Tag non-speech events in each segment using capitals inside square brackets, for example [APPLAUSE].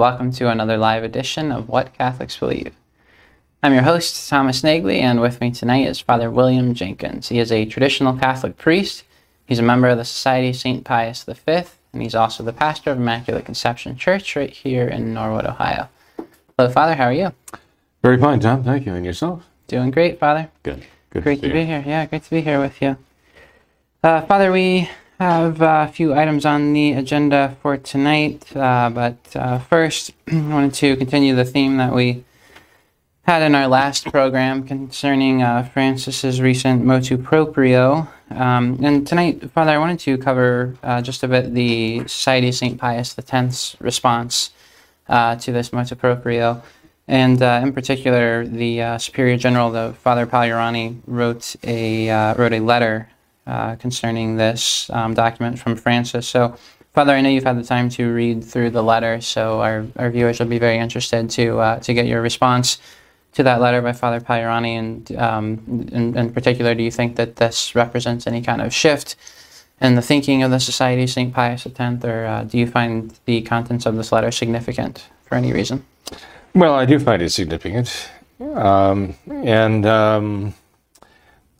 Welcome to another live edition of What Catholics Believe. I'm your host, Thomas Nagley, and with me tonight is Father William Jenkins. He is a traditional Catholic priest. He's a member of the Society of St. Pius V, and he's also the pastor of Immaculate Conception Church right here in Norwood, Ohio. Hello, Father. How are you? Very fine, Tom. Thank you. And yourself? Doing great, Father. Good. Good Great to, to be here. Yeah, great to be here with you. Uh, Father, we have a few items on the agenda for tonight, uh, but uh, first, [CLEARS THROAT] I wanted to continue the theme that we had in our last program concerning uh, Francis's recent motu proprio. Um, and tonight, Father, I wanted to cover uh, just a bit the Society of St. Pius X's response uh, to this motu proprio. And uh, in particular, the Superior General, the Father Pagliarani, wrote a wrote a letter uh, concerning this um, document from Francis. So, Father, I know you've had the time to read through the letter, so our, our viewers will be very interested to uh, to get your response to that letter by Father Pagliarani. And um, in, in particular, do you think that this represents any kind of shift in the thinking of the Society of St. Pius X, or uh, do you find the contents of this letter significant for any reason? Well, I do find it significant. Um, and um,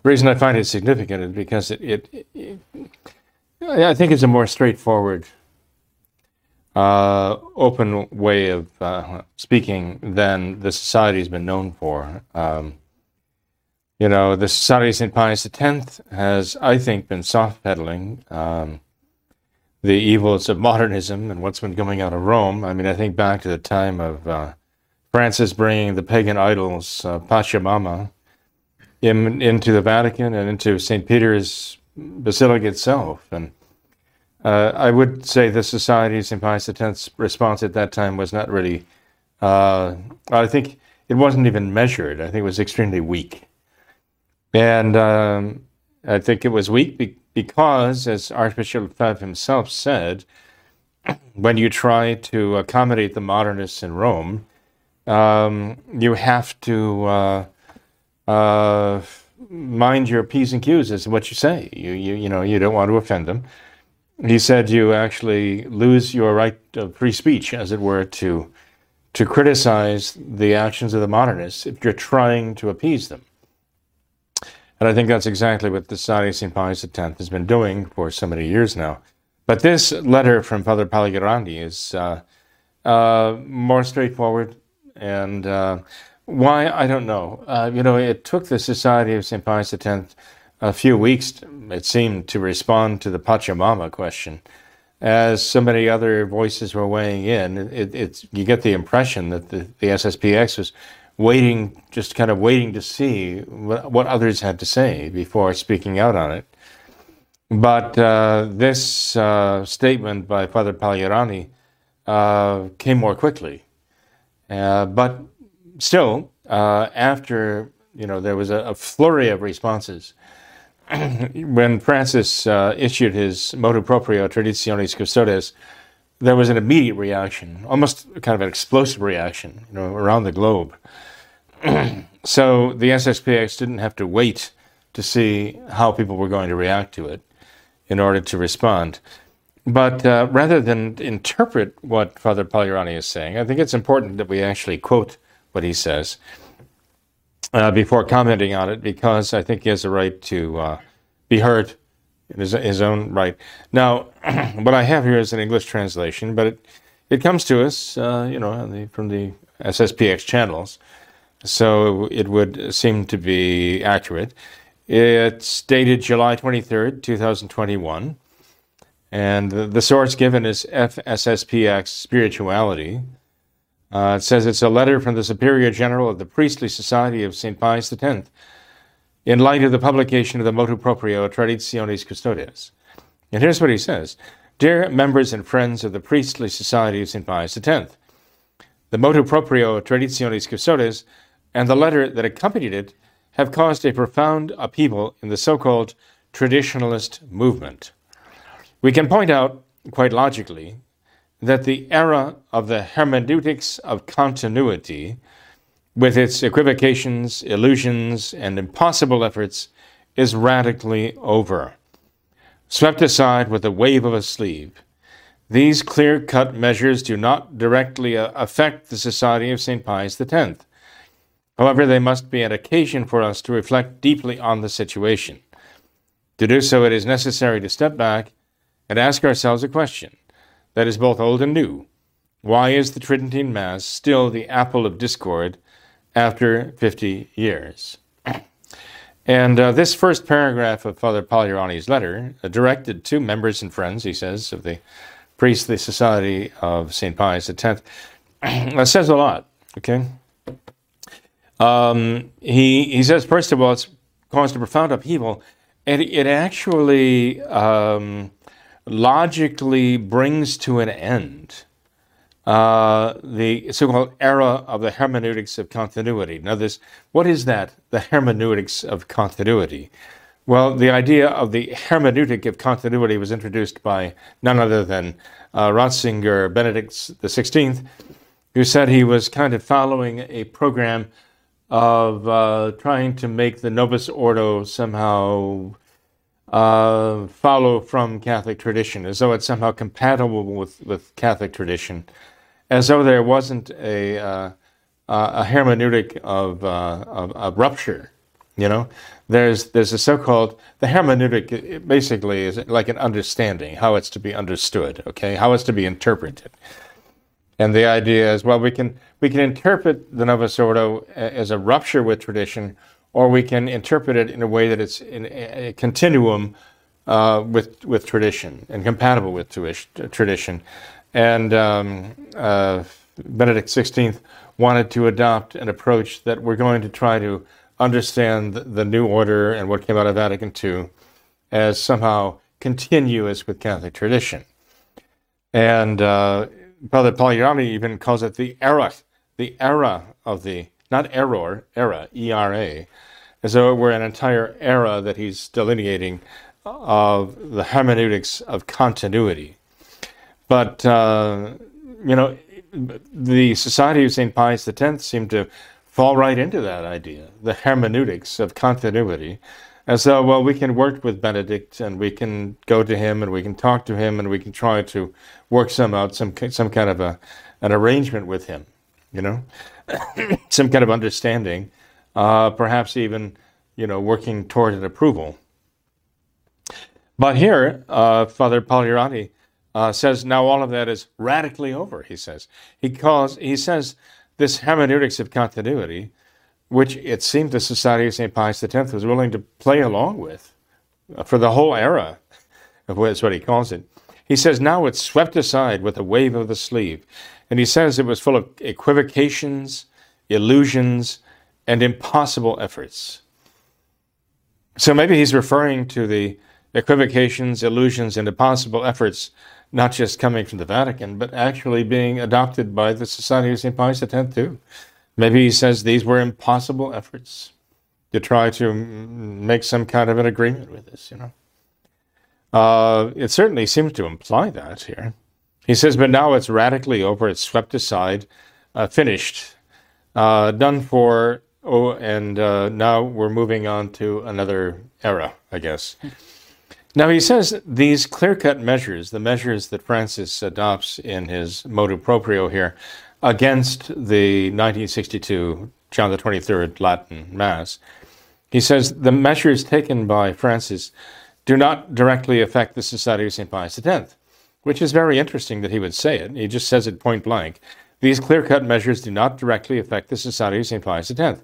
the reason I find it significant is because it, it, it I think it's a more straightforward, uh, open way of uh, speaking than the society has been known for. Um, you know, the Society of St. Pius X has, I think, been soft pedaling um, the evils of modernism and what's been coming out of Rome. I mean, I think back to the time of uh, Francis bringing the pagan idols, uh, Pachamama, in, into the Vatican and into St. Peter's Basilica itself. And uh, I would say the Society of St. Pius X's response at that time was not really, uh, I think it wasn't even measured. I think it was extremely weak. And um, I think it was weak be- because, as Archbishop Lefebvre himself said, [CLEARS THROAT] when you try to accommodate the modernists in Rome, um, you have to uh, uh, mind your p's and q's is what you say. You, you, you know, you don't want to offend them. He said you actually lose your right of free speech, as it were, to to criticize the actions of the modernists if you're trying to appease them. And I think that's exactly what the Society of St. Pius X has been doing for so many years now. But this letter from Father Pagliarani is uh, uh, more straightforward, and uh, why I don't know. Uh, you know, it took the Society of St. Pius X a few weeks, it seemed, to respond to the Pachamama question. As so many other voices were weighing in, it, it's you get the impression that the, the SSPX was waiting, just kind of waiting to see what, what others had to say before speaking out on it. But uh, this uh, statement by Father Pagliarani uh, came more quickly. Uh, but still, uh, after you know there was a, a flurry of responses [CLEARS THROAT] when Francis uh, issued his motu proprio Traditionis Custodes, there was an immediate reaction, almost kind of an explosive reaction, you know, around the globe. [CLEARS THROAT] so the SSPX didn't have to wait to see how people were going to react to it in order to respond. But uh, rather than interpret what Father Pagliarani is saying, I think it's important that we actually quote what he says uh, before commenting on it, because I think he has a right to uh, be heard in his, his own right. Now, [CLEARS THROAT] what I have here is an English translation, but it, it comes to us, uh, you know, the, from the SSPX channels, so it would seem to be accurate. It's dated July 23rd, 2021. And the, the source given is FSSPX Spirituality. Uh, it says it's a letter from the Superior General of the Priestly Society of St. Pius X in light of the publication of the motu proprio Traditionis Custodes. And here's what he says Dear members and friends of the Priestly Society of St. Pius X, the motu proprio Traditionis Custodes and the letter that accompanied it have caused a profound upheaval in the so called traditionalist movement. We can point out, quite logically, that the era of the hermeneutics of continuity, with its equivocations, illusions, and impossible efforts, is radically over. Swept aside with a wave of a sleeve, these clear cut measures do not directly uh, affect the Society of St. Pius X. However, they must be an occasion for us to reflect deeply on the situation. To do so, it is necessary to step back and ask ourselves a question that is both old and new. Why is the Tridentine Mass still the apple of discord after 50 years? And uh, this first paragraph of Father Pagliarani's letter, uh, directed to members and friends, he says, of the Priestly Society of St. Pius X, [CLEARS THROAT] uh, says a lot, okay? Um, he, he says, first of all, it's caused a profound upheaval, and it actually um, logically brings to an end uh, the so-called era of the hermeneutics of continuity. Now, this what is that? The hermeneutics of continuity. Well, the idea of the hermeneutic of continuity was introduced by none other than uh, Ratzinger Benedict XVI, who said he was kind of following a program of uh, trying to make the Novus Ordo somehow uh, follow from Catholic tradition, as though it's somehow compatible with, with Catholic tradition, as though there wasn't a, uh, a hermeneutic of, uh, of, of, rupture. You know, there's there's a so-called the hermeneutic basically is like an understanding how it's to be understood, okay, how it's to be interpreted, and the idea is well we can we can interpret the Novus Ordo as a rupture with tradition or we can interpret it in a way that it's in a continuum uh, with with tradition and compatible with tradition. And um, uh, Benedict XVI wanted to adopt an approach that we're going to try to understand the new order and what came out of Vatican II as somehow continuous with Catholic tradition. And uh, Father even calls it the era, the era of the not error, era, E R A, as though it were an entire era that he's delineating of the hermeneutics of continuity. But, uh, you know, the Society of St. Pius X seemed to fall right into that idea, the hermeneutics of continuity, as though, well, we can work with Benedict and we can go to him and we can talk to him and we can try to work some out, some, some kind of a, an arrangement with him, you know? [COUGHS] some kind of understanding, uh, perhaps even you know working toward an approval. But here, uh, Father Pagliarani uh, says now all of that is radically over. He says he calls he says this hermeneutics of continuity, which it seemed the Society of Saint Pius X was willing to play along with uh, for the whole era, [LAUGHS] that's what he calls it. He says now it's swept aside with a wave of the sleeve. And he says it was full of equivocations, illusions, and impossible efforts. So maybe he's referring to the equivocations, illusions, and impossible efforts not just coming from the Vatican, but actually being adopted by the Society of St. Pius X too. Maybe he says these were impossible efforts to try to make some kind of an agreement with us, you know. Uh, it certainly seems to imply that here. He says, but now it's radically over, it's swept aside, uh, finished, uh, done for, oh, and uh, now we're moving on to another era, I guess. Now he says these clear cut measures, the measures that Francis adopts in his motu proprio here against the 1962 John the 23rd Latin Mass, he says the measures taken by Francis do not directly affect the Society of St. Pius X which is very interesting that he would say it. He just says it point blank. These clear cut measures do not directly affect the Society of St. Pius X.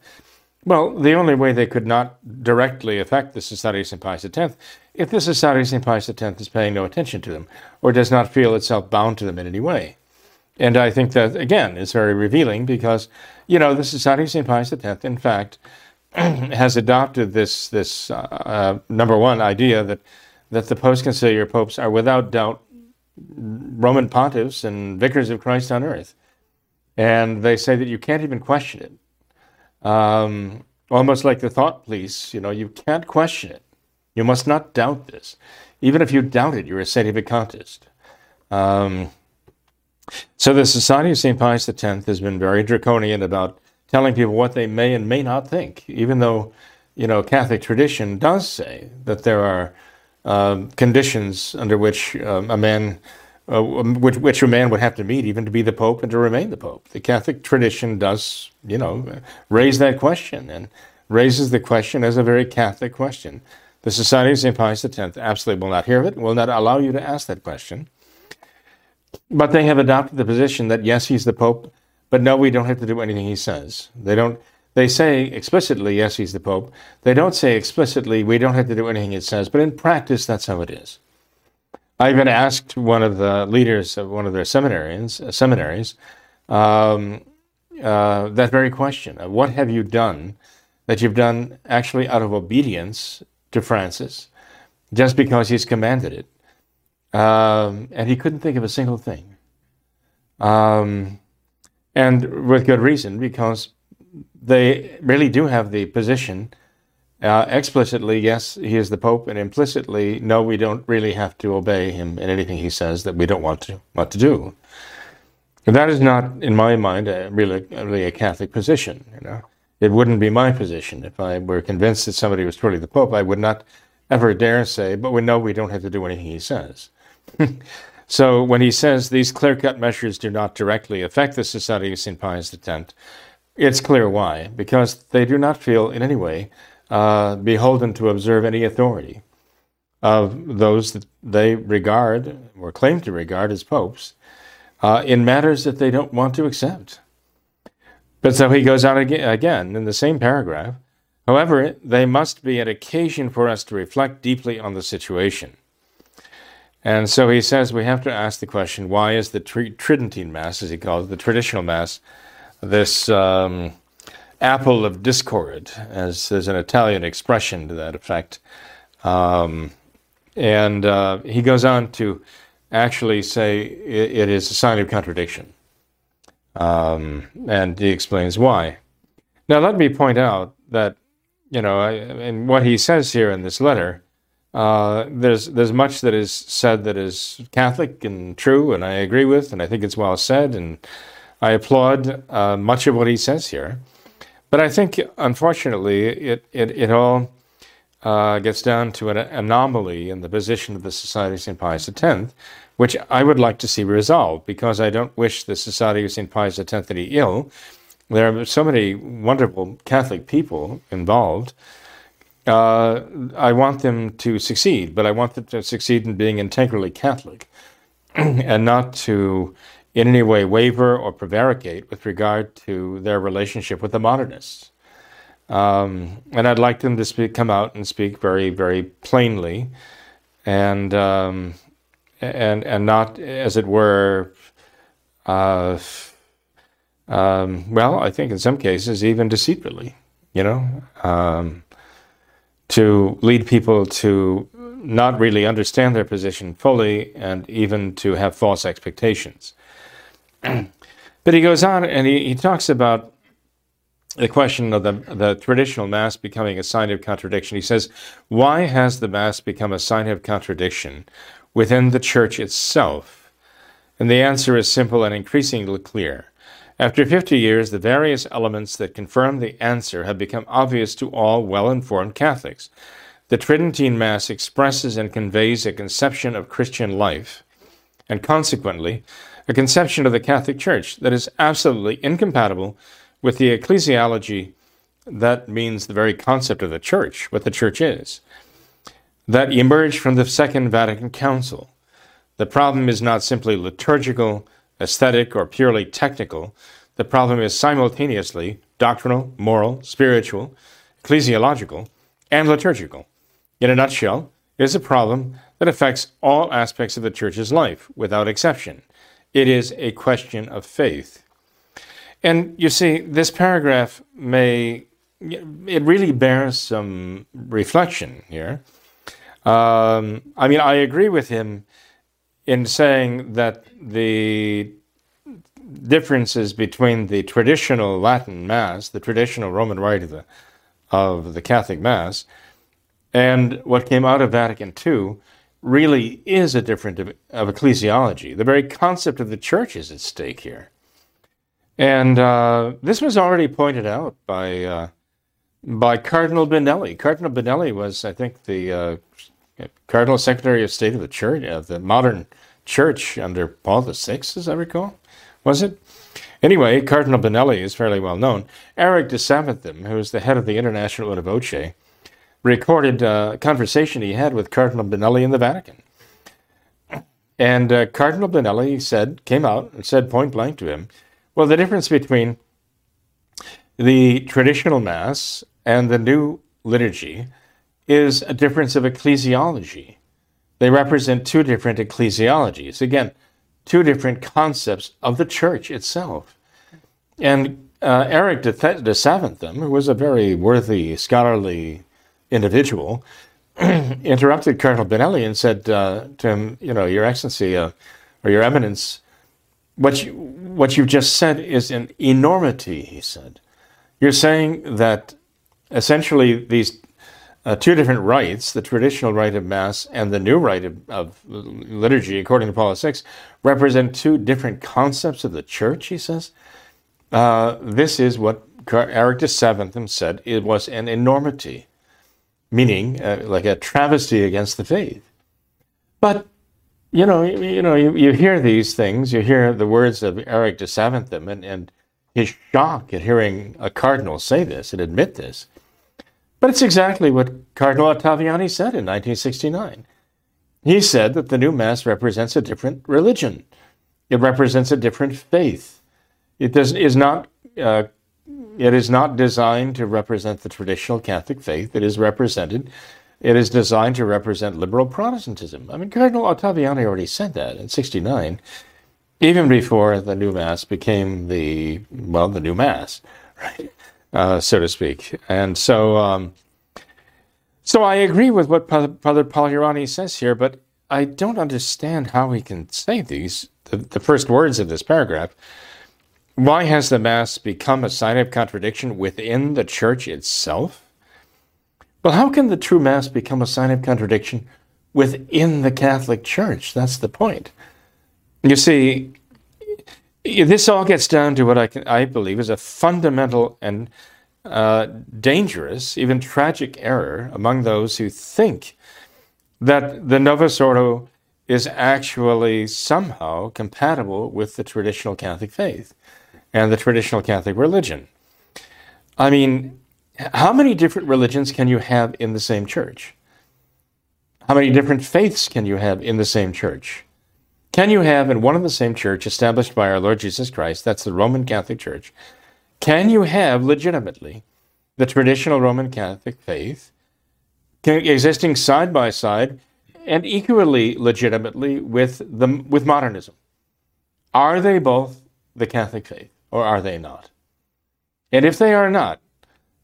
Well, the only way they could not directly affect the Society of St. Pius X if the Society of St. Pius X is paying no attention to them or does not feel itself bound to them in any way. And I think that, again, is very revealing because, you know, the Society of St. Pius X, in fact, [CLEARS THROAT] has adopted this, this uh, uh, number one idea that, that the post conciliar popes are without doubt Roman pontiffs and vicars of Christ on earth. And they say that you can't even question it. Um, almost like the thought police, you know, you can't question it. You must not doubt this. Even if you doubt it, you're a sedevacantist. Um, so the Society of St. Pius X has been very draconian about telling people what they may and may not think, even though, you know, Catholic tradition does say that there are uh, conditions under which um, a man, uh, which, which a man would have to meet even to be the Pope and to remain the Pope. The Catholic tradition does, you know, raise that question and raises the question as a very Catholic question. The Society of St. Pius X absolutely will not hear of it, will not allow you to ask that question. But they have adopted the position that yes, he's the Pope, but no, we don't have to do anything he says. They don't. They say explicitly, yes, he's the Pope. They don't say explicitly, we don't have to do anything it says. But in practice, that's how it is. I even asked one of the leaders of one of their seminarians, uh, seminaries um, uh, that very question: What have you done that you've done actually out of obedience to Francis, just because he's commanded it? Um, and he couldn't think of a single thing. Um, and with good reason, because they really do have the position uh, explicitly, yes, he is the Pope, and implicitly, no, we don't really have to obey him in anything he says that we don't want to want to do. And that is not, in my mind, a, really, really a Catholic position. You know, it wouldn't be my position if I were convinced that somebody was truly the Pope. I would not ever dare say, "But we know we don't have to do anything he says." [LAUGHS] so when he says these clear cut measures do not directly affect the Society of St. Pius X, it's clear why. Because they do not feel in any way uh, beholden to observe any authority of those that they regard or claim to regard as popes uh, in matters that they don't want to accept. But so he goes on again in the same paragraph. However, they must be an occasion for us to reflect deeply on the situation. And so he says we have to ask the question why is the Tridentine Mass, as he calls it, the traditional Mass, this um, apple of discord, as there's an Italian expression to that effect. Um, and uh, he goes on to actually say it, it is a sign of contradiction. Um, and he explains why. Now, let me point out that, you know, and what he says here in this letter uh, there's there's much that is said that is Catholic and true, and I agree with, and I think it's well said, and I applaud uh, much of what he says here. But I think, unfortunately, it it, it all uh, gets down to an anomaly in the position of the Society of St. Pius X, which I would like to see resolved, because I don't wish the Society of St. Pius X any ill. There are so many wonderful Catholic people involved uh, I want them to succeed, but I want them to succeed in being integrally Catholic [CLEARS THROAT] and not to in any way waver or prevaricate with regard to their relationship with the modernists. Um, and I'd like them to speak, come out and speak very, very plainly, and um, and and not, as it were, uh, um, well, I think in some cases even deceitfully. You know, um, to lead people to not really understand their position fully and even to have false expectations. [CLEARS THROAT] but he goes on and he, he talks about the question of the, the traditional Mass becoming a sign of contradiction. He says, Why has the Mass become a sign of contradiction within the Church itself? And the answer is simple and increasingly clear. After 50 years, the various elements that confirm the answer have become obvious to all well informed Catholics. The Tridentine Mass expresses and conveys a conception of Christian life, and consequently, a conception of the Catholic Church that is absolutely incompatible with the ecclesiology that means the very concept of the Church, what the Church is, that emerged from the Second Vatican Council. The problem is not simply liturgical aesthetic, or purely technical. The problem is simultaneously doctrinal, moral, spiritual, ecclesiological, and liturgical. In a nutshell, it is a problem that affects all aspects of the church's life without exception. It is a question of faith. And you see, this paragraph may, it really bears some reflection here. Um, I mean, I agree with him in saying that the differences between the traditional Latin Mass, the traditional Roman rite of the, of the Catholic Mass, and what came out of Vatican II really is a different of, of ecclesiology. The very concept of the church is at stake here. And uh, this was already pointed out by uh, by Cardinal Benelli. Cardinal Benelli was, I think, the uh, Cardinal Secretary of State of the Church of the modern Church under Paul VI, as I recall. Was it? Anyway, Cardinal Benelli is fairly well known. Eric de Saventhem, who is the head of the International Una recorded conversation he had with Cardinal Benelli in the Vatican. And uh, Cardinal Benelli said, came out and said point blank to him, well, the difference between the traditional Mass and the new liturgy is a difference of ecclesiology. They represent two different ecclesiologies. Again, two different concepts of the church itself. And uh, Eric de, Th- de Saventhem, who was a very worthy scholarly individual, [CLEARS THROAT] interrupted Cardinal Benelli and said uh, to him, "You know, Your Excellency uh, or Your Eminence, what you what you've just said is an enormity." He said, "You're saying that essentially these uh, two different rites, the traditional rite of Mass and the new rite of, of, liturgy, according to Paul VI, represent two different concepts of the church, he says. Uh, this is what Eric Saventhem said it was an enormity, meaning uh, like a travesty against the faith. But you know, you, you know, you, you, hear these things, you hear the words of Eric de Saventhem, and, and his shock at hearing a cardinal say this and admit this. But it's exactly what Cardinal Ottaviani said in 1969. He said that the new Mass represents a different religion. It represents a different faith. It does, is not uh, it is not designed to represent the traditional Catholic faith. It is represented. It is designed to represent liberal Protestantism. I mean, Cardinal Ottaviani already said that in '69, even before the new Mass became the well, the new Mass, [LAUGHS] right? uh, so to speak. And so, um, so I agree with what Father Pagliarani says here, but I don't understand how he can say these, the, the first words of this paragraph. Why has the Mass become a sign of contradiction within the Church itself? Well, how can the true Mass become a sign of contradiction within the Catholic Church? That's the point. You see, this all gets down to what I, can, I believe is a fundamental and uh, dangerous, even tragic error among those who think that the Novus Ordo is actually somehow compatible with the traditional Catholic faith and the traditional Catholic religion. I mean, how many different religions can you have in the same church? How many different faiths can you have in the same church? Can you have in one and the same church established by our Lord Jesus Christ, that's the Roman Catholic Church, can you have legitimately the traditional Roman Catholic faith existing side by side and equally legitimately with the with modernism? Are they both the Catholic faith or are they not? And if they are not,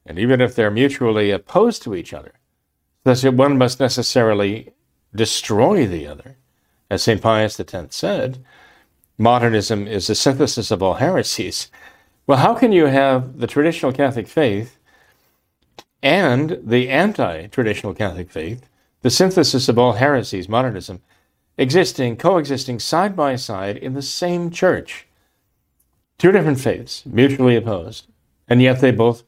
and even if they're mutually opposed to each other, thus one must necessarily destroy the other as St. Pius X said, modernism is the synthesis of all heresies. Well, how can you have the traditional Catholic faith and the anti traditional Catholic faith, the synthesis of all heresies, modernism, existing, coexisting side by side in the same church? Two different faiths, mutually opposed, and yet they both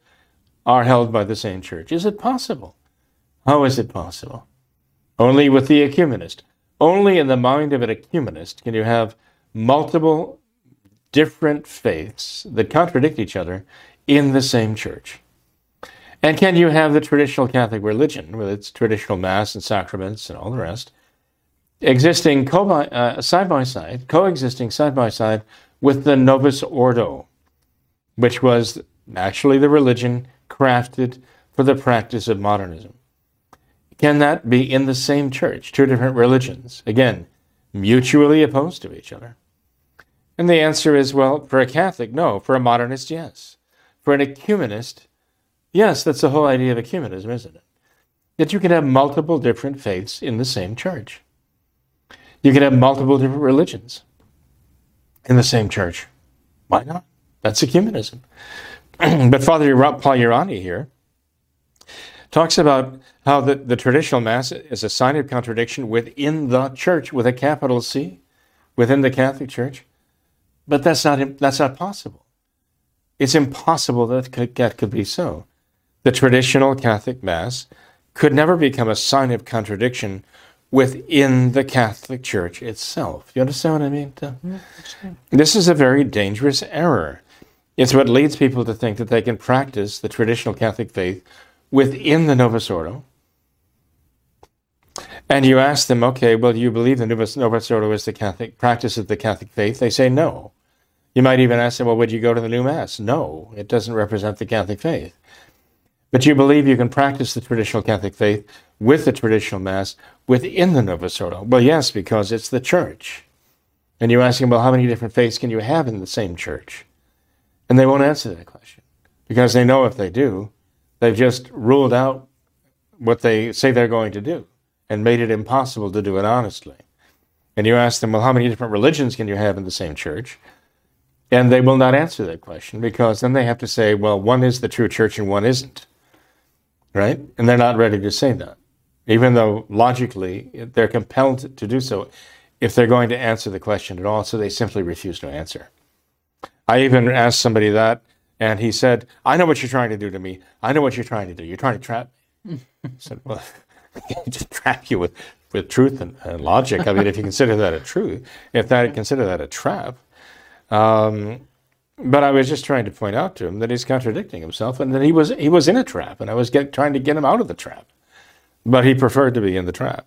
are held by the same church. Is it possible? How is it possible? Only with the ecumenist. Only in the mind of an ecumenist can you have multiple different faiths that contradict each other in the same church. And can you have the traditional Catholic religion with its traditional Mass and sacraments and all the rest existing co- uh, side by side, coexisting side by side with the Novus Ordo, which was actually the religion crafted for the practice of modernism? Can that be in the same church, two different religions? Again, mutually opposed to each other. And the answer is well, for a Catholic, no. For a modernist, yes. For an ecumenist, yes, that's the whole idea of ecumenism, isn't it? That you can have multiple different faiths in the same church. You can have multiple different religions in the same church. Why not? That's ecumenism. [CLEARS THROAT] but Father Pagliarani talks about how the, the traditional Mass is a sign of contradiction within the church with a capital C, within the Catholic Church. But that's not, that's not possible. It's impossible that could, that could be so. The traditional Catholic Mass could never become a sign of contradiction within the Catholic Church itself. You understand what I mean? This is a very dangerous error. It's what leads people to think that they can practice the traditional Catholic faith within the Novus Ordo. And you ask them, okay, well, do you believe the Novus, Novus Ordo is the Catholic practice of the Catholic faith? They say no. You might even ask them, well, would you go to the new Mass? No, it doesn't represent the Catholic faith. But you believe you can practice the traditional Catholic faith with the traditional Mass within the Novus Ordo? Well, yes, because it's the church. And you ask them, well, how many different faiths can you have in the same church? And they won't answer that question because they know if they do, they've just ruled out what they say they're going to do and made it impossible to do it honestly. And you ask them, well, how many different religions can you have in the same church? And they will not answer that question because then they have to say, well, one is the true church and one isn't right? And they're not ready to say that, even though logically they're compelled to do so if they're going to answer the question at all. So they simply refuse to answer. I even asked somebody that, and he said, I know what you're trying to do to me. I know what you're trying to do. You're trying to trap me. I said, Well, [LAUGHS] just trap you with, with truth and, and, logic. I mean, if you consider that a truth, if that consider that a trap, um, but I was just trying to point out to him that he's contradicting himself and that he was he was in a trap, and I was get, trying to get him out of the trap. But he preferred to be in the trap,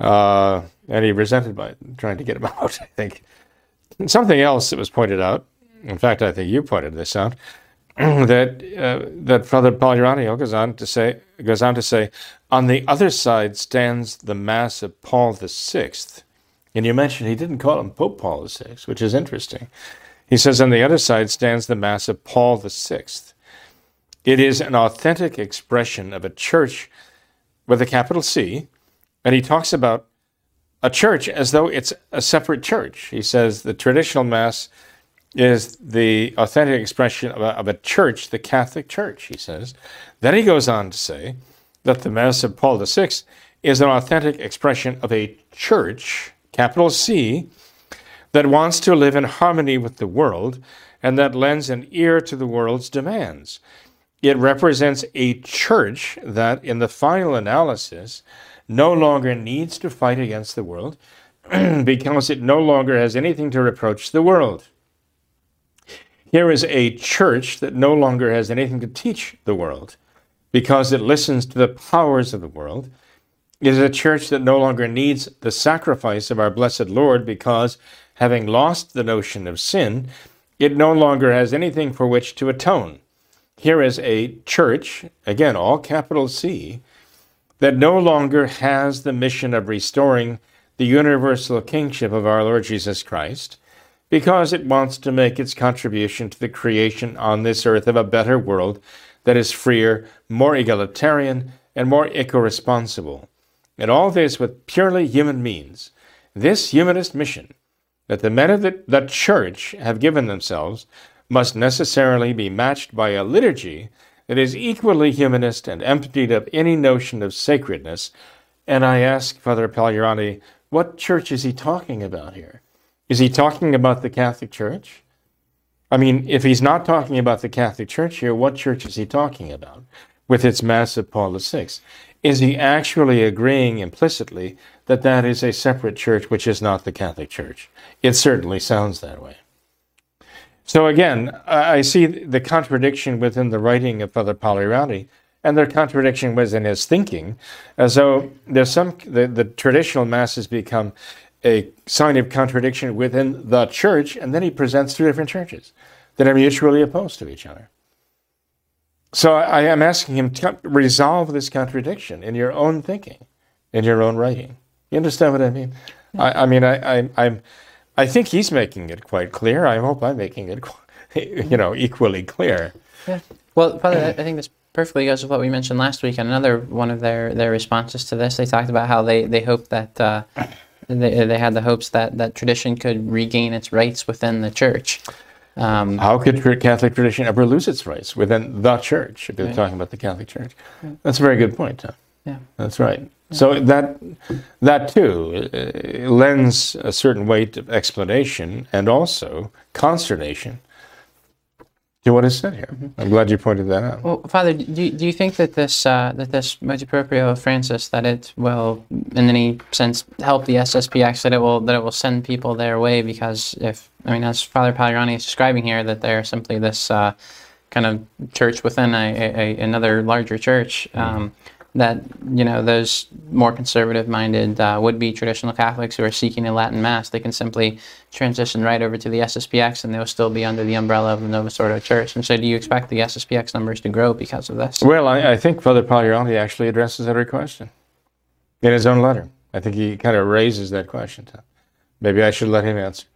uh, and he resented by trying to get him [LAUGHS] out. I think something else that was pointed out. In fact, I think you pointed this out [CLEARS THROAT] that uh, that Father Pagliarani goes on to say goes on to say, on the other side stands the Mass of Paul the Sixth, and you mentioned he didn't call him Pope Paul the Sixth, which is interesting. He says on the other side stands the Mass of Paul VI. It is an authentic expression of a church with a capital C, and he talks about a church as though it's a separate church. He says the traditional Mass is the authentic expression of a, of a church, the Catholic Church, he says. Then he goes on to say that the Mass of Paul VI is an authentic expression of a church, capital C, that wants to live in harmony with the world and that lends an ear to the world's demands. It represents a church that, in the final analysis, no longer needs to fight against the world [CLEARS THROAT] because it no longer has anything to reproach the world. Here is a church that no longer has anything to teach the world because it listens to the powers of the world. It is a church that no longer needs the sacrifice of our blessed Lord because having lost the notion of sin, it no longer has anything for which to atone. Here is a church, again, all capital C, that no longer has the mission of restoring the universal kingship of our Lord Jesus Christ, because it wants to make its contribution to the creation on this earth of a better world that is freer, more egalitarian, and more eco responsible. And all this with purely human means. This humanist mission that the men of the, the church have given themselves must necessarily be matched by a liturgy that is equally humanist and emptied of any notion of sacredness. And I ask Father Pagliarani, what church is he talking about here? Is he talking about the Catholic Church? I mean, if he's not talking about the Catholic Church here, what church is he talking about with its Mass of Paul VI? Is he actually agreeing implicitly that that is a separate church which is not the Catholic Church? It certainly sounds that way. So again, I see the contradiction within the writing of Father Pagliarani and the contradiction was in his thinking, though there's some the, the traditional mass has become a sign of contradiction within the church, and then he presents two different churches that are mutually opposed to each other. So I am asking him to resolve this contradiction in your own thinking, in your own writing. You understand what I mean? I, I, mean, I, I, I'm, I think he's making it quite clear. I hope I'm making it, [LAUGHS] you know, equally clear. Yeah. Well, Father, I think this perfectly goes with what we mentioned last week. And another one of their, their responses to this, they talked about how they, they hope that uh, they, they had the hopes that that tradition could regain its rights within the church. Um, How could Catholic tradition ever lose its rights within the church? If you're Right. talking about the Catholic Church, that's a very good point, Tom. yeah. That's right. So that that too uh, lends a certain weight of explanation and also consternation to what is said here. I'm glad you pointed that out. Well, Father, do you, do you think that this uh, that this motu proprio of Francis that it will, in any sense, help the SSPX that it will that it will send people their way? Because if I mean, as Father Pagliarani is describing here, that they're simply this uh, kind of church within a, a, a another larger church. Um, that you know those more conservative-minded uh, would-be traditional Catholics who are seeking a Latin Mass, they can simply transition right over to the SSPX, and they'll still be under the umbrella of the Novus Ordo Church. And so, do you expect the SSPX numbers to grow because of this? Well, I, I think Father Pagliarani actually addresses every question in his own letter. I think he kind of raises that question. Tom. Maybe I should let him answer.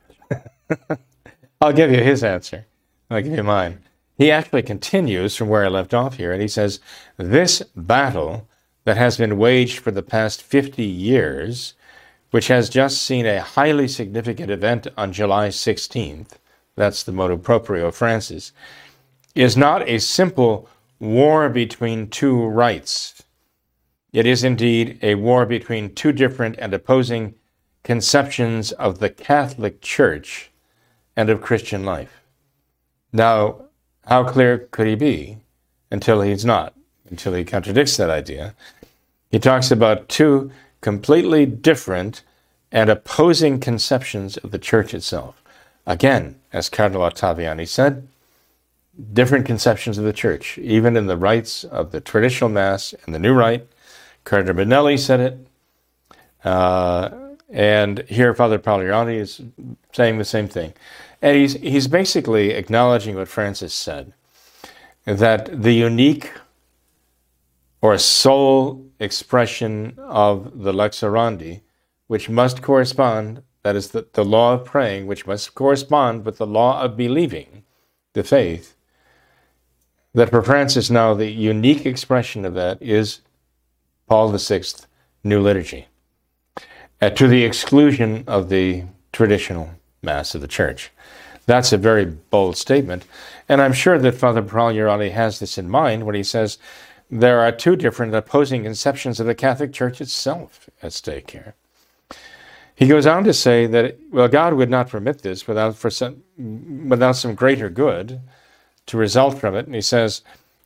[LAUGHS] I'll give you his answer. I'll give you mine. He actually continues from where I left off here, and he says, This battle that has been waged for the past 50 years, which has just seen a highly significant event on July 16th, that's the motu proprio of Francis, is not a simple war between two rites. It is indeed a war between two different and opposing conceptions of the Catholic Church and of Christian life. Now, how clear could he be until he's not, until he contradicts that idea? He talks about two completely different and opposing conceptions of the church itself. Again, as Cardinal Ottaviani said, different conceptions of the church, even in the rites of the traditional Mass and the new rite. Cardinal Benelli said it. Uh, and here, Father Pagliarani is saying the same thing. And he's, he's basically acknowledging what Francis said that the unique or sole expression of the lex orandi, which must correspond, that is, the, the law of praying, which must correspond with the law of believing, the faith, that for Francis now the unique expression of that is Paul VI New Liturgy, uh, to the exclusion of the traditional Mass of the Church. That's a very bold statement, and I'm sure that Father Pagliarani has this in mind when he says there are two different opposing conceptions of the Catholic Church itself at stake here. He goes on to say that, well, God would not permit this without, for some, without some greater good to result from it. And he says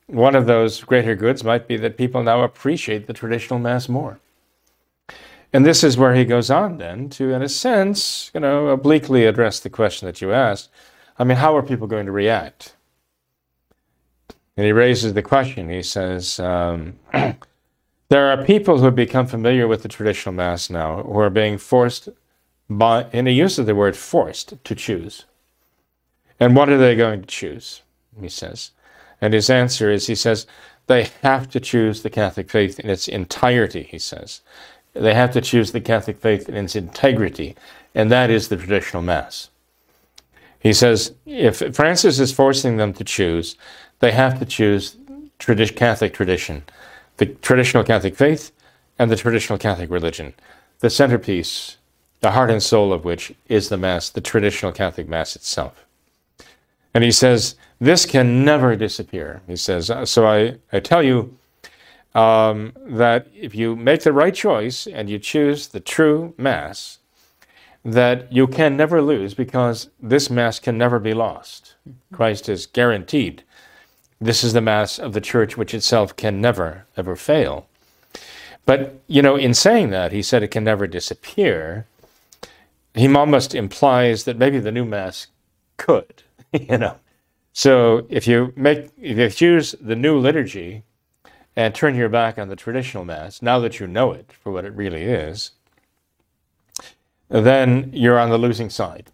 one of those greater goods might be that people now appreciate the traditional Mass more. And this is where he goes on then to, in a sense, you know, obliquely address the question that you asked. I mean, how are people going to react? And he raises the question. He says, um, [CLEARS THROAT] there are people who have become familiar with the traditional Mass now who are being forced by, and he uses the word forced, to choose. And what are they going to choose? He says. And his answer is, he says, they have to choose the Catholic faith in its entirety, he says. They have to choose the Catholic faith in its integrity, and that is the traditional Mass. He says, if Francis is forcing them to choose, they have to choose tradi- Catholic tradition, the traditional Catholic faith, and the traditional Catholic religion, the centerpiece, the heart and soul of which is the Mass, the traditional Catholic Mass itself. And he says, this can never disappear. He says, so I, I tell you um, that if you make the right choice and you choose the true Mass, that you can never lose because this Mass can never be lost. Christ is guaranteed. This is the Mass of the Church which itself can never, ever fail. But, you know, in saying that, he said it can never disappear. He almost implies that maybe the new Mass could, [LAUGHS] you know. So if you make, if you choose the new liturgy and turn your back on the traditional Mass, now that you know it for what it really is, then you're on the losing side,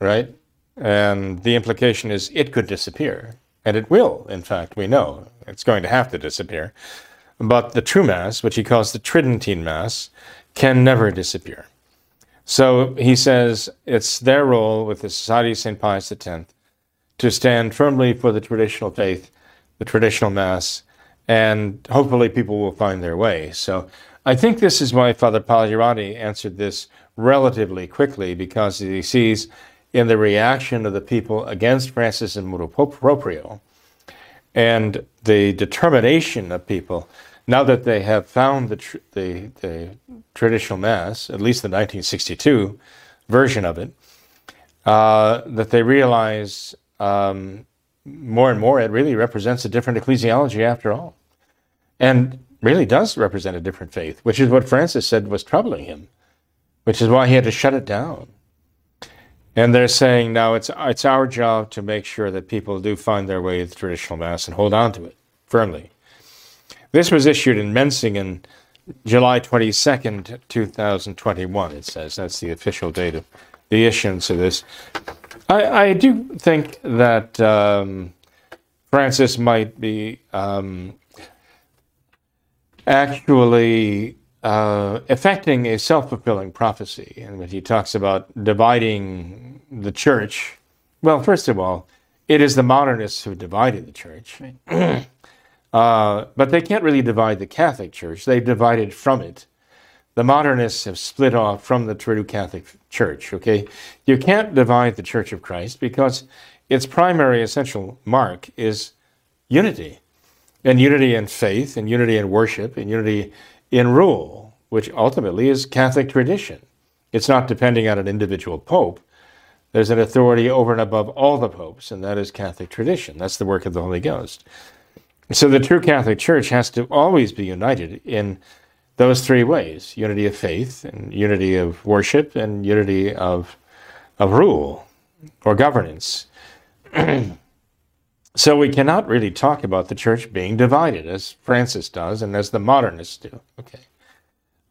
right? And the implication is it could disappear. And it will, in fact, we know. It's going to have to disappear. But the true Mass, which he calls the Tridentine Mass, can never disappear. So he says it's their role with the Society of St. Pius X to stand firmly for the traditional faith, the traditional Mass, and hopefully people will find their way. So I think this is why Father Pagliarani answered this relatively quickly because he sees in the reaction of the people against Francis and motu proprio and the determination of people now that they have found the, tr- the, the traditional mass, at least the 1962 version of it, uh, that they realize um, more and more it really represents a different ecclesiology after all. And really does represent a different faith, which is what Francis said was troubling him, which is why he had to shut it down. And they're saying now it's, it's our job to make sure that people do find their way to the traditional Mass and hold on to it firmly. This was issued in Menzingen July 22nd, 2021, it says. That's the official date of the issuance of this. I, I do think that um, Francis might be um, actually uh, affecting a self fulfilling prophecy. And when he talks about dividing the church, well, first of all, it is the modernists who divided the church. [CLEARS THROAT] uh, but they can't really divide the Catholic Church, they've divided from it. The modernists have split off from the true Catholic Church, okay? You can't divide the Church of Christ because its primary essential mark is unity and unity in faith, and unity in worship, and unity in rule, which ultimately is Catholic tradition. It's not depending on an individual pope. There's an authority over and above all the popes, and that is Catholic tradition. That's the work of the Holy Ghost. So the true Catholic Church has to always be united in those three ways unity of faith, and unity of worship, and unity of, of rule or governance. [CLEARS THROAT] So we cannot really talk about the church being divided, as Francis does and as the modernists do. Okay.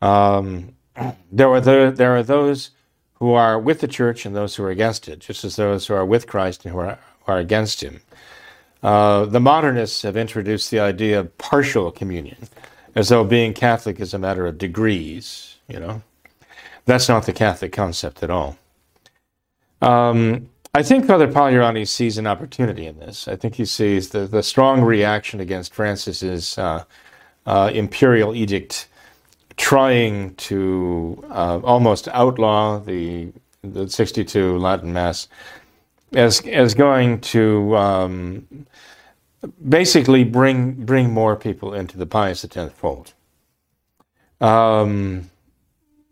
Um, [CLEARS THROAT] there, are the, there are those who are with the church and those who are against it, just as those who are with Christ and who are, who are against him. Uh, the modernists have introduced the idea of partial communion, as though being Catholic is a matter of degrees, you know. That's not the Catholic concept at all. Um, I think Father Pagliarani sees an opportunity in this. I think he sees the, the strong reaction against Francis's uh, uh, imperial edict trying to uh, almost outlaw the, the 62 Latin Mass as, as going to um, basically bring, bring more people into the Pius X fold. Um,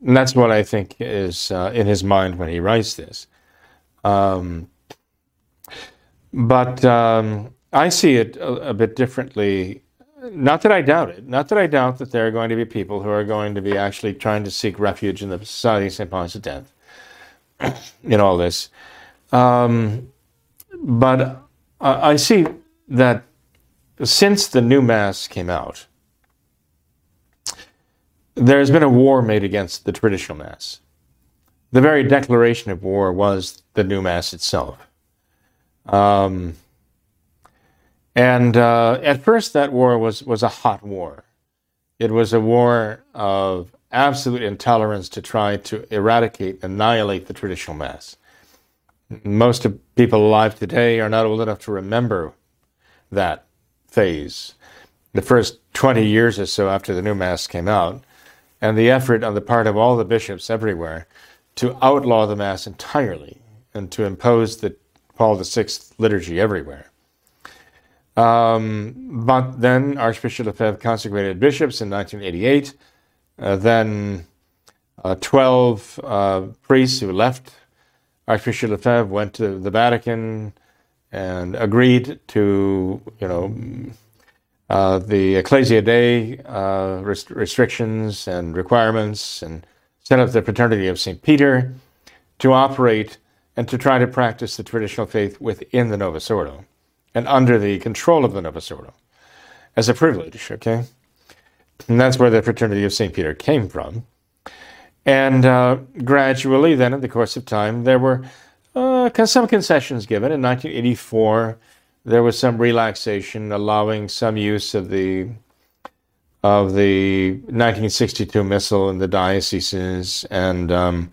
and that's what I think is uh, in his mind when he writes this. Um, but um, I see it a, a, bit differently. Not that I doubt it. Not that I doubt that there are going to be people who are going to be actually trying to seek refuge in the Society of St. Pius X in all this. Um, but I see that since the new Mass came out, there's been a war made against the traditional Mass the very declaration of war was the new mass itself. Um, and uh, at first, that war was, was a hot war. It was a war of absolute intolerance to try to eradicate, annihilate the traditional mass. Most of people alive today are not old enough to remember that phase. The first 20 years or so after the new mass came out, and the effort on the part of all the bishops everywhere to outlaw the Mass entirely and to impose the Paul VI liturgy everywhere. Um, but then Archbishop Lefebvre consecrated bishops in 1988. Uh, then uh, 12 uh, priests who left Archbishop Lefebvre went to the Vatican and agreed to, you know, uh, the Ecclesia Dei uh, rest- restrictions and requirements and set up the Fraternity of St. Peter to operate and to try to practice the traditional faith within the Novus Ordo and under the control of the Novus Ordo as a privilege, okay? And that's where the Fraternity of St. Peter came from. And uh, gradually, then, in the course of time, there were uh, some concessions given. In 1984, there was some relaxation, allowing some use of the of the 1962 missal in the dioceses, and um,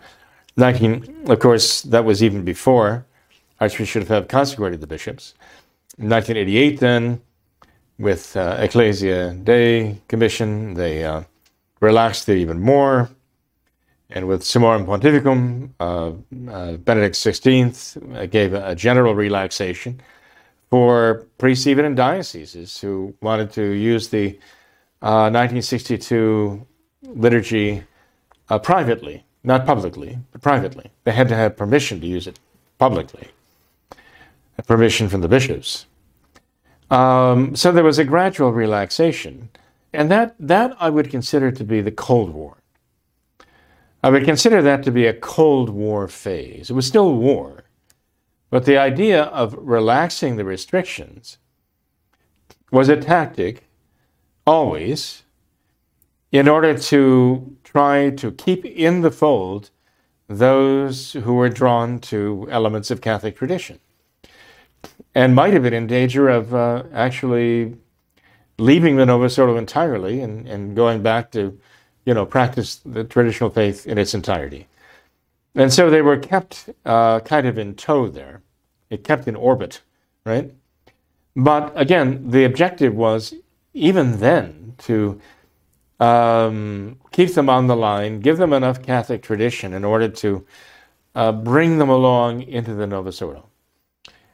19, of course, that was even before Archbishop have consecrated the bishops. In 1988, then, with uh, Ecclesia Dei Commission, they uh, relaxed it even more. And with Summorum Pontificum, uh, uh, Benedict XVI gave a general relaxation for priests even in dioceses who wanted to use the 1962 liturgy privately, not publicly, but privately. They had to have permission to use it publicly, permission from the bishops. Um, so there was a gradual relaxation. And that, that I would consider to be the Cold War. I would consider that to be a Cold War phase. It was still war, but the idea of relaxing the restrictions was a tactic, always, in order to try to keep in the fold those who were drawn to elements of Catholic tradition and might have been in danger of uh, actually leaving the Novus Ordo entirely and, and going back to, you know, practice the traditional faith in its entirety. And so they were kept uh, kind of in tow there. It kept in orbit, right? But again, the objective was even then to um, keep them on the line, give them enough Catholic tradition in order to uh, bring them along into the Novus Ordo.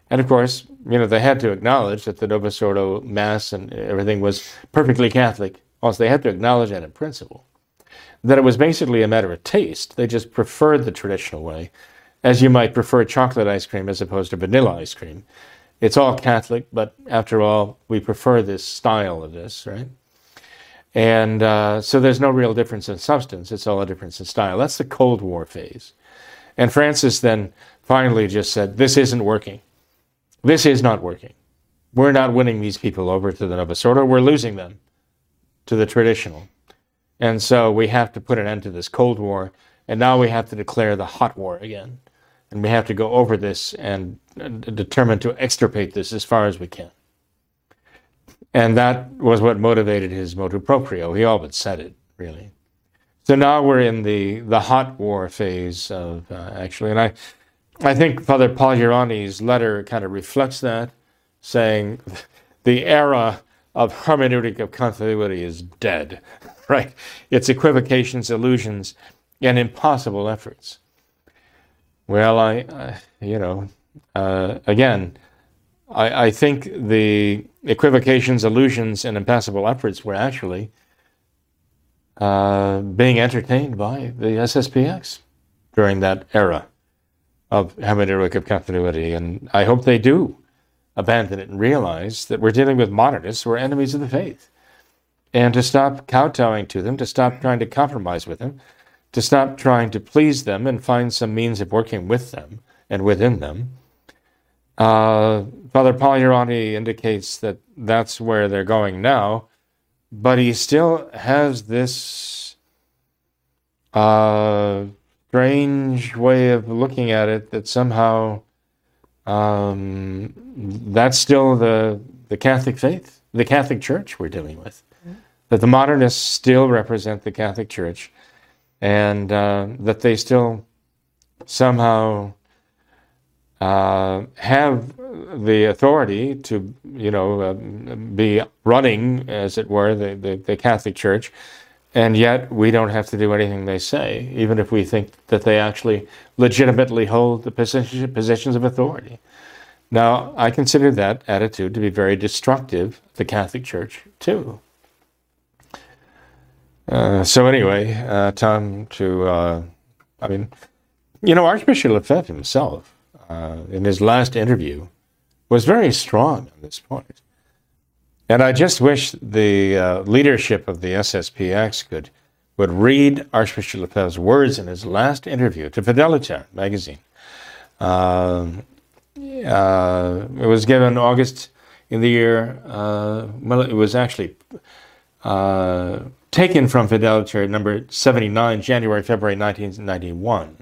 And of course, you know, they had to acknowledge that the Novus Ordo Mass and everything was perfectly Catholic. Also, they had to acknowledge that in principle. That it was basically a matter of taste. They just preferred the traditional way, as you might prefer chocolate ice cream as opposed to vanilla ice cream. It's all Catholic, but after all, we prefer this style of this, right? And uh, so there's no real difference in substance. It's all a difference in style. That's the Cold War phase. And Francis then finally just said, This isn't working. This is not working. We're not winning these people over to the Novus Ordo. We're losing them to the traditional. And so we have to put an end to this Cold War. And now we have to declare the hot war again. And we have to go over this and determine to extirpate this as far as we can. And that was what motivated his motu proprio. He all but said it, really. So now we're in the, the hot war phase of uh, actually, and I, I think Father Paul Pagliarani's letter kind of reflects that, saying the era of hermeneutic of continuity is dead, [LAUGHS] [LAUGHS] right? It's equivocations, illusions, and impossible efforts. Well, I, I you know, uh, again, I, I think the equivocations, illusions, and impossible efforts were actually uh, being entertained by the SSPX during that era of hermeneutic of continuity. And I hope they do abandon it and realize that we're dealing with modernists who are enemies of the faith. And to stop kowtowing to them, to stop trying to compromise with them, to stop trying to please them and find some means of working with them and within them. Uh, Father Pagliarani indicates that that's where they're going now, but he still has this uh, strange way of looking at it that somehow um, that's still the, the Catholic faith, the Catholic Church we're dealing with. That the modernists still represent the Catholic Church and uh, that they still somehow uh, have the authority to, you know, uh, be running, as it were, the, the, the Catholic Church and yet we don't have to do anything they say, even if we think that they actually legitimately hold the position, positions of authority. Now, I consider that attitude to be very destructive the Catholic Church, too. Uh, so, anyway, uh, time to, uh, I mean, you know, Archbishop Lefebvre himself, uh, in his last interview, was very strong on this point. And I just wish the uh, leadership of the SSPX could would read Archbishop Lefebvre's words in his last interview to Fideliter magazine. Uh, it was given August in the year, well, it was actually taken from Fideliter number 79, January, February 1991.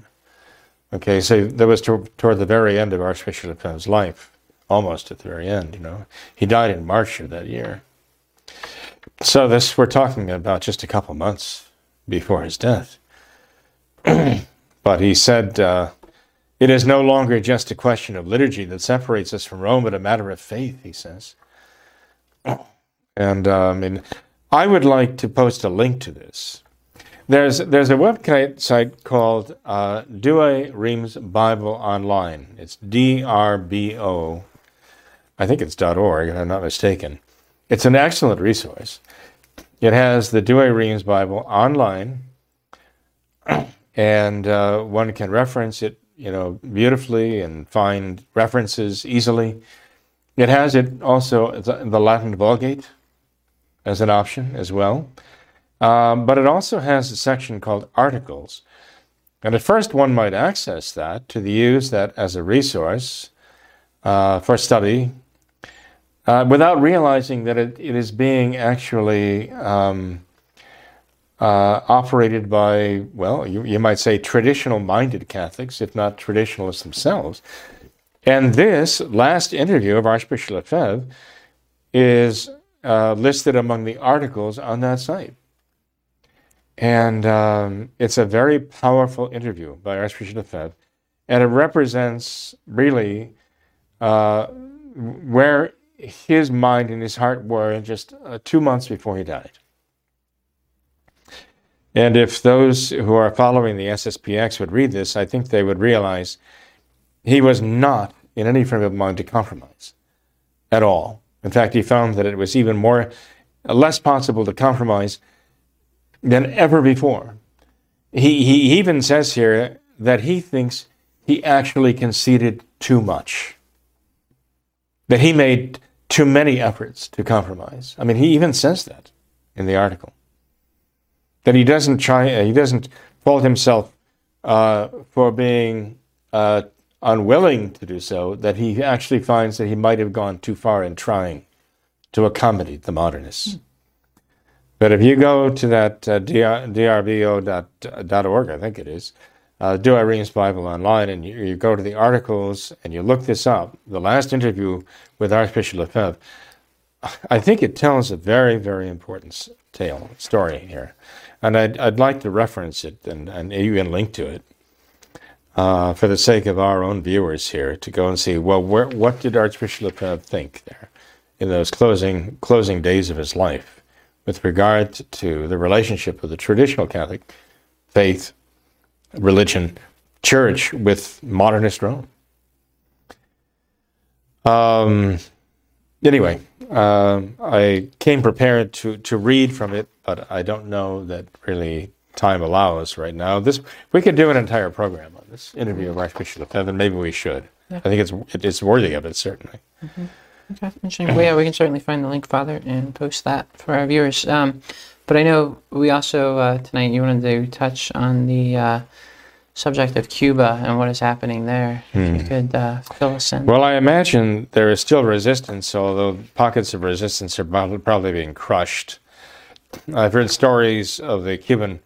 Okay, so that was to, toward the very end of Archbishop Lefebvre's life almost at the very end, you know. He died in March of that year. So this we're talking about just a couple months before his death. [CLEARS THROAT] but he said, uh, it is no longer just a question of liturgy that separates us from Rome, but a matter of faith, he says. [CLEARS THROAT] And uh, I mean, I would like to post a link to this There's there's a website site called uh, Douay Rheims Bible Online. It's D-R-B-O. I think it's .org, if I'm not mistaken. It's an excellent resource. It has the Douay Rheims Bible online, and uh, one can reference it, you know, beautifully and find references easily. It has it also the Latin Vulgate as an option as well. Um, but it also has a section called articles. And at first, one might access that to use that as a resource uh, for study uh, without realizing that it, it is being actually um, uh, operated by, well, you, you might say traditional minded Catholics, if not traditionalists themselves. And this last interview of Archbishop Lefebvre is uh, listed among the articles on that site. And um, it's a very powerful interview by Archbishop Lefebvre, and it represents really uh, where his mind and his heart were just uh, two months before he died. And if those who are following the SSPX would read this, I think they would realize he was not in any frame of mind to compromise at all. In fact, he found that it was even more less possible to compromise than ever before. He, he even says here that he thinks he actually conceded too much, that he made too many efforts to compromise. I mean, he even says that in the article. That he doesn't try, he doesn't fault himself uh, for being uh, unwilling to do so, that he actually finds that he might have gone too far in trying to accommodate the modernists. Mm. But if you go to that uh, drbo.org, I think it is, uh, Douay Rheims Bible Online, and you, you, go to the articles and you look this up, the last interview with Archbishop Lefebvre, I think it tells a very, very important tale, story here. And I'd, I'd like to reference it and, and even link to it uh, for the sake of our own viewers here to go and see, well, where, what did Archbishop Lefebvre think there in those closing, closing days of his life? with regard to the relationship of the traditional Catholic faith, religion, church with modernist Rome. Um, anyway, uh, I came prepared to, to read from it, but I don't know that really time allows right now. This we could do an entire program on this interview of Archbishop Lefebvre, maybe we should. Yeah. I think it's it's worthy of it certainly. Mm-hmm. Okay, interesting. Well, yeah, we can certainly find the link, Father, and post that for our viewers. Um, but I know we also uh, tonight you wanted to touch on the uh, subject of Cuba and what is happening there. Hmm. If you hmm. could uh, fill us in. Well, I imagine there is still resistance, although pockets of resistance are probably being crushed. I've heard stories of the Cuban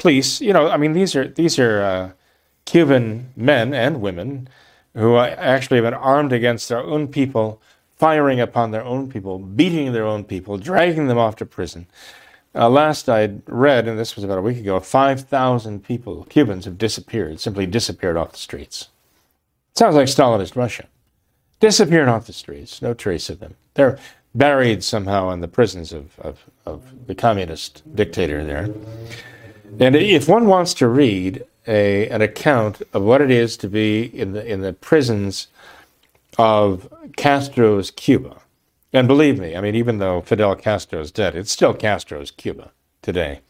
police. You know, I mean, these are these are uh, Cuban men and women who actually have been armed against their own people firing upon their own people, beating their own people, dragging them off to prison. Uh, last I read, and this was about a week ago, 5,000 people, Cubans, have disappeared, simply disappeared off the streets. Sounds like Stalinist Russia. Disappeared off the streets, no trace of them. They're buried somehow in the prisons of, of, of the communist dictator there. And if one wants to read a, an account of what it is to be in the, in the prisons of Castro's Cuba. And believe me, I mean, even though Fidel Castro is dead, it's still Castro's Cuba today.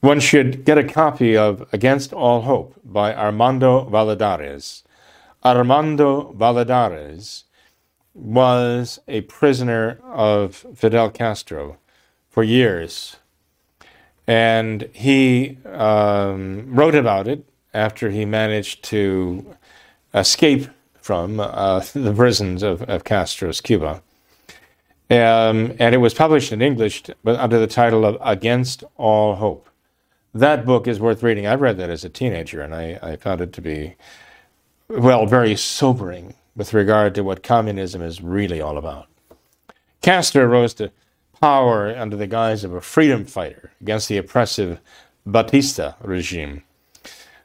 One should get a copy of Against All Hope by Armando Valladares. Armando Valladares was a prisoner of Fidel Castro for years. And he um, wrote about it after he managed to escape from uh, [LAUGHS] the prisons of, of Castro's Cuba. Um, and it was published in English under the title of Against All Hope. That book is worth reading. I read that as a teenager, and I, I found it to be, well, very sobering with regard to what communism is really all about. Castro rose to power under the guise of a freedom fighter against the oppressive Batista regime.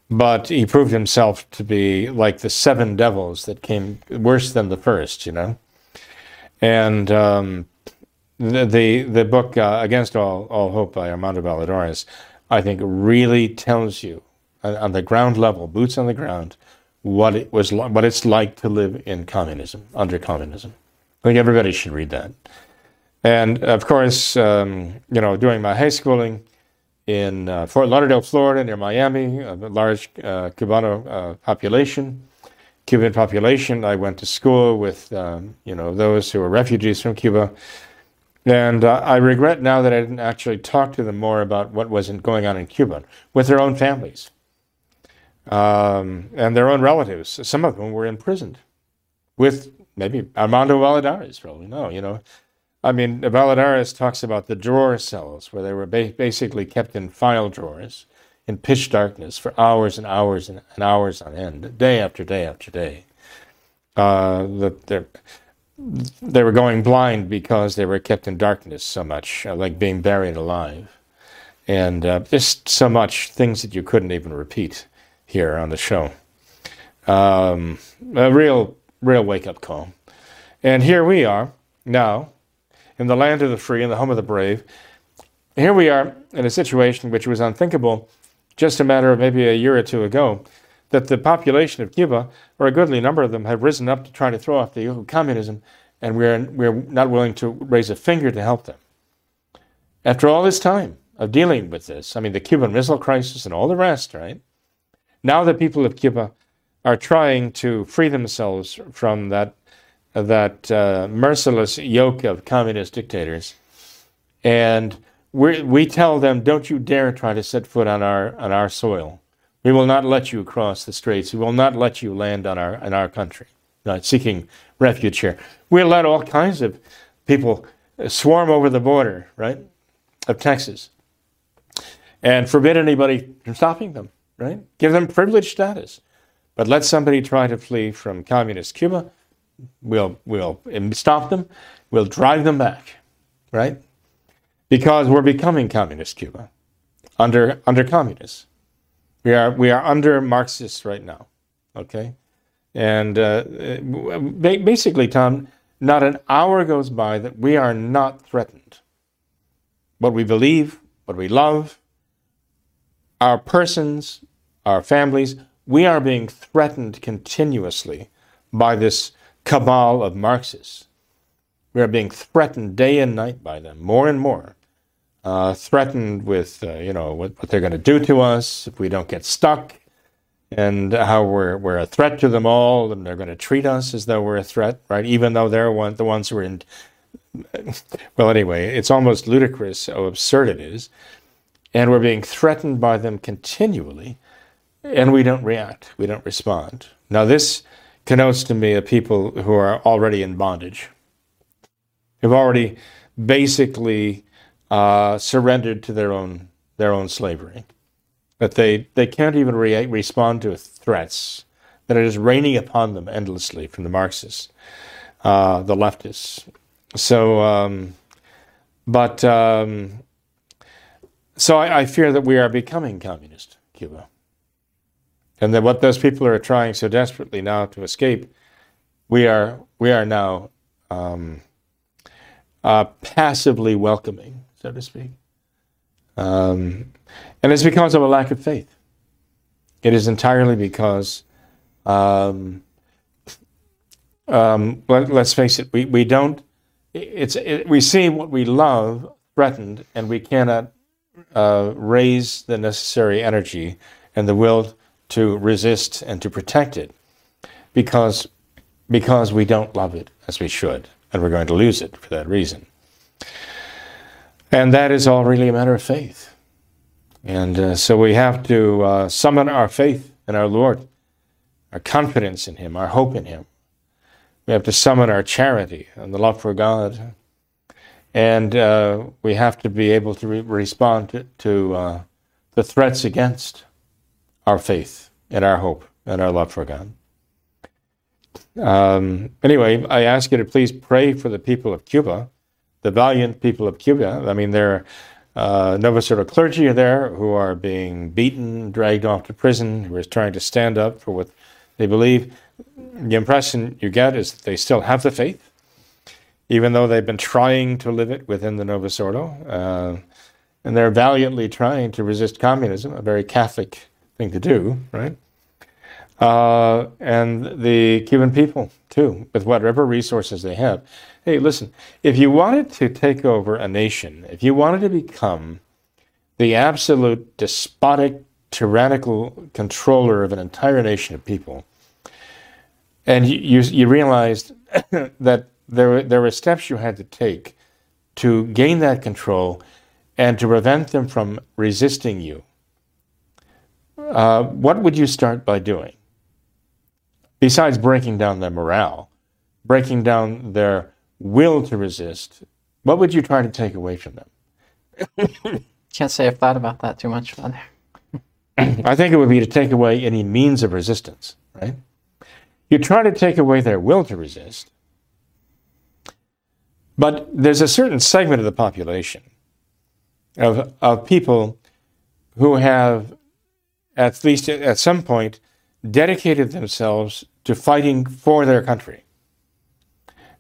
But he proved himself to be like the seven devils that came worse than the first, you know. And um, the, the, the book uh, Against All All Hope by Armando Valladares, I think really tells you on the ground level, boots on the ground, what it was what it's like to live in communism under communism. I think everybody should read that. And of course, um, you know, doing my high schooling in uh, Fort Lauderdale, Florida, near Miami, a large uh, Cubano uh, population, Cuban population. I went to school with, um, you know, those who were refugees from Cuba. And uh, I regret now that I didn't actually talk to them more about what wasn't going on in Cuba with their own families um, and their own relatives. Some of them were imprisoned with maybe Armando Valladares, probably. No, you know. I mean, Valladares talks about the drawer cells where they were ba- basically kept in file drawers in pitch darkness for hours and hours and, hours on end, day after day after day. Uh, the, they were going blind because they were kept in darkness so much, uh, like being buried alive. And uh, just so much things that you couldn't even repeat here on the show. Um, a real, real wake up call. And here we are now in the land of the free, in the home of the brave. Here we are in a situation which was unthinkable just a matter of maybe a year or two ago that the population of Cuba, or a goodly number of them, have risen up to try to throw off the yoke of communism, and we're, we're not willing to raise a finger to help them. After all this time of dealing with this, I mean, the Cuban Missile Crisis and all the rest, right? Now the people of Cuba are trying to free themselves from that, that uh, merciless yoke of communist dictators. And we we tell them, don't you dare try to set foot on our, on our soil. We will not let you cross the straits. We will not let you land on our, in our country, not seeking refuge here. We'll let all kinds of people swarm over the border, right, of Texas and forbid anybody from stopping them right? Give them privileged status. But let somebody try to flee from communist Cuba, we'll, we'll stop them, we'll drive them back, right? Because we're becoming communist Cuba under, under communists. We are, we are under Marxists right now, okay? And uh, basically, Tom, not an hour goes by that we are not threatened. What we believe, what we love, our persons, our families, we are being threatened continuously by this cabal of Marxists. We are being threatened day and night by them, more and more. Uh, threatened with, uh, you know, what, what they're going to do to us if we don't get stuck, and how we're, we're a threat to them all, and they're going to treat us as though we're a threat, right? Even though they're one, the ones who are in. [LAUGHS] Well, anyway, it's almost ludicrous how absurd it is. And we're being threatened by them continually and we don't react, we don't respond. Now, this connotes to me a people who are already in bondage, who've already basically uh, surrendered to their own their own slavery, that they they can't even re- respond to threats that are just raining upon them endlessly from the Marxists, uh, the leftists. So, um, but um, so I, I fear that we are becoming communist, Cuba. And that what those people are trying so desperately now to escape, we are we are now um, uh, passively welcoming, so to speak. Um, and it's because of a lack of faith. It is entirely because, um, um let, us face it, we, we don't, it's, it, we see what we love threatened and we cannot uh, raise the necessary energy and the will to resist and to protect it because, because we don't love it as we should, and we're going to lose it for that reason. And that is all really a matter of faith. And uh, so we have to uh, summon our faith in our Lord, our confidence in Him, our hope in Him. We have to summon our charity and the love for God. And uh, we have to be able to re- respond to, to uh, the threats against our faith and our hope and our love for God. Um, anyway, I ask you to please pray for the people of Cuba, the valiant people of Cuba. I mean, there are uh, Novus Ordo clergy are there who are being beaten, dragged off to prison, who are trying to stand up for what they believe. The impression you get is that they still have the faith, even though they've been trying to live it within the Novus Ordo. Uh, and they're valiantly trying to resist communism, a very Catholic thing to do, right? Uh, and the Cuban people, too, with whatever resources they have. Hey, listen, if you wanted to take over a nation, if you wanted to become the absolute despotic, tyrannical controller of an entire nation of people, and you, you, you realized [COUGHS] that there, there were steps you had to take to gain that control and to prevent them from resisting you, uh, what would you start by doing? Besides breaking down their morale, breaking down their will to resist, what would you try to take away from them? [LAUGHS] Can't say I've thought about that too much, Father. [CLEARS THROAT] I think it would be to take away any means of resistance, right? You try to take away their will to resist, but there's a certain segment of the population of, of people who have, at least at some point, dedicated themselves to fighting for their country.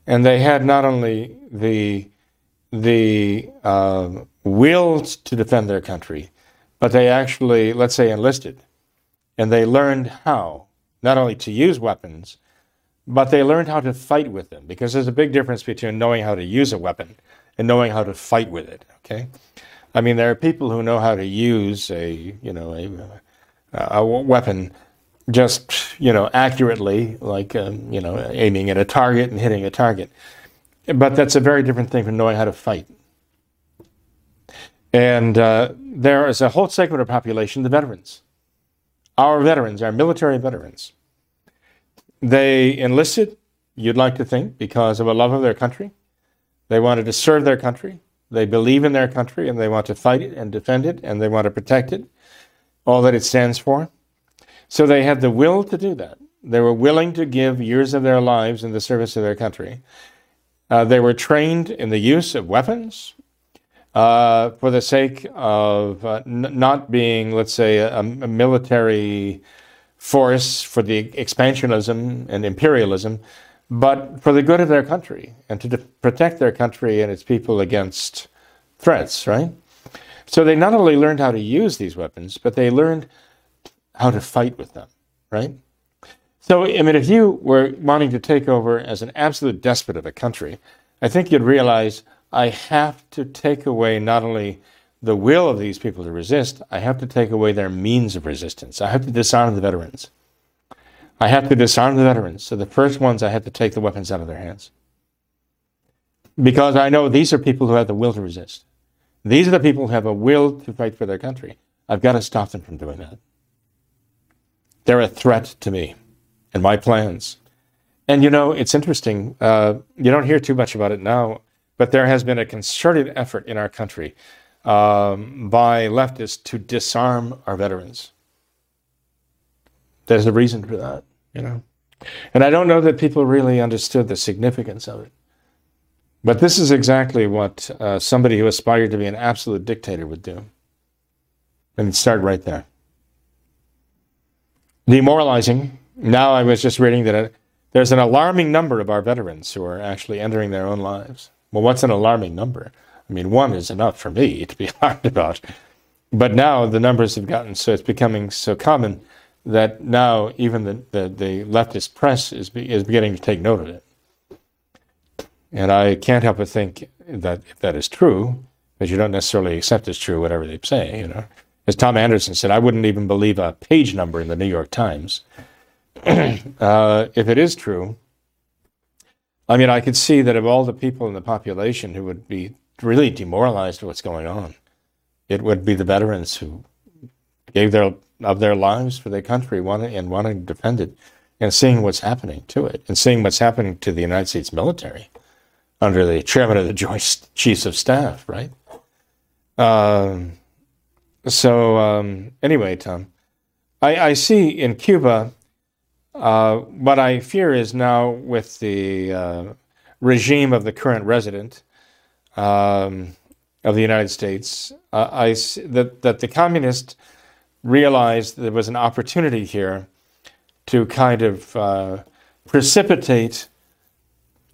And they had not only the, the uh, will to defend their country, but they actually, let's say, enlisted. And they learned how, not only to use weapons, but they learned how to fight with them because there's a big difference between knowing how to use a weapon and knowing how to fight with it. Okay, I mean there are people who know how to use a you know a, a weapon just you know accurately, like um, you know aiming at a target and hitting a target, but that's a very different thing from knowing how to fight. And uh, there is a whole segment of population, the veterans, our veterans, our military veterans they enlisted, you'd like to think, because of a love of their country. They wanted to serve their country. They believe in their country and they want to fight it and defend it and they want to protect it, all that it stands for. So they had the will to do that. They were willing to give years of their lives in the service of their country. Uh, they were trained in the use of weapons uh, for the sake of uh, n- not being, let's say, a, a military force for the expansionism and imperialism, but for the good of their country and to de- protect their country and its people against threats, right? So they not only learned how to use these weapons, but they learned how to fight with them, right? So, I mean, if you were wanting to take over as an absolute despot of a country, I think you'd realize I have to take away not only the will of these people to resist, I have to take away their means of resistance. I have to disarm the veterans. I have to disarm the veterans. So the first ones, I have to take the weapons out of their hands. Because I know these are people who have the will to resist. These are the people who have a will to fight for their country. I've got to stop them from doing that. They're a threat to me and my plans. And you know, it's interesting. Uh, you don't hear too much about it now, but there has been a concerted effort in our country um, by leftists to disarm our veterans. There's a reason for that, you know. And I don't know that people really understood the significance of it. But this is exactly what uh, somebody who aspired to be an absolute dictator would do. And start right there. Demoralizing. Now I was just reading that it, there's an alarming number of our veterans who are actually ending their own lives. Well, what's an alarming number? I mean, one is enough for me to be [LAUGHS] alarmed about. But now the numbers have gotten so it's becoming so common that now even the, the, the leftist press is, is beginning to take note of it. And I can't help but think that if that is true, but you don't necessarily accept as true whatever they say, you know. As Tom Anderson said, I wouldn't even believe a page number in the New York Times. [CLEARS THROAT] uh, if it is true, I mean, I could see that of all the people in the population who would be really demoralized what's going on. It would be the veterans who gave their of their lives for their country and wanting to defend it and seeing what's happening to it and seeing what's happening to the United States military under the chairman of the Joint Chiefs of Staff, right? Um, so um, anyway, Tom, I, I, see in Cuba uh, what I fear is now with the uh, regime of the current resident um, of the United States, uh, I, that, that the communists realized there was an opportunity here to kind of uh, precipitate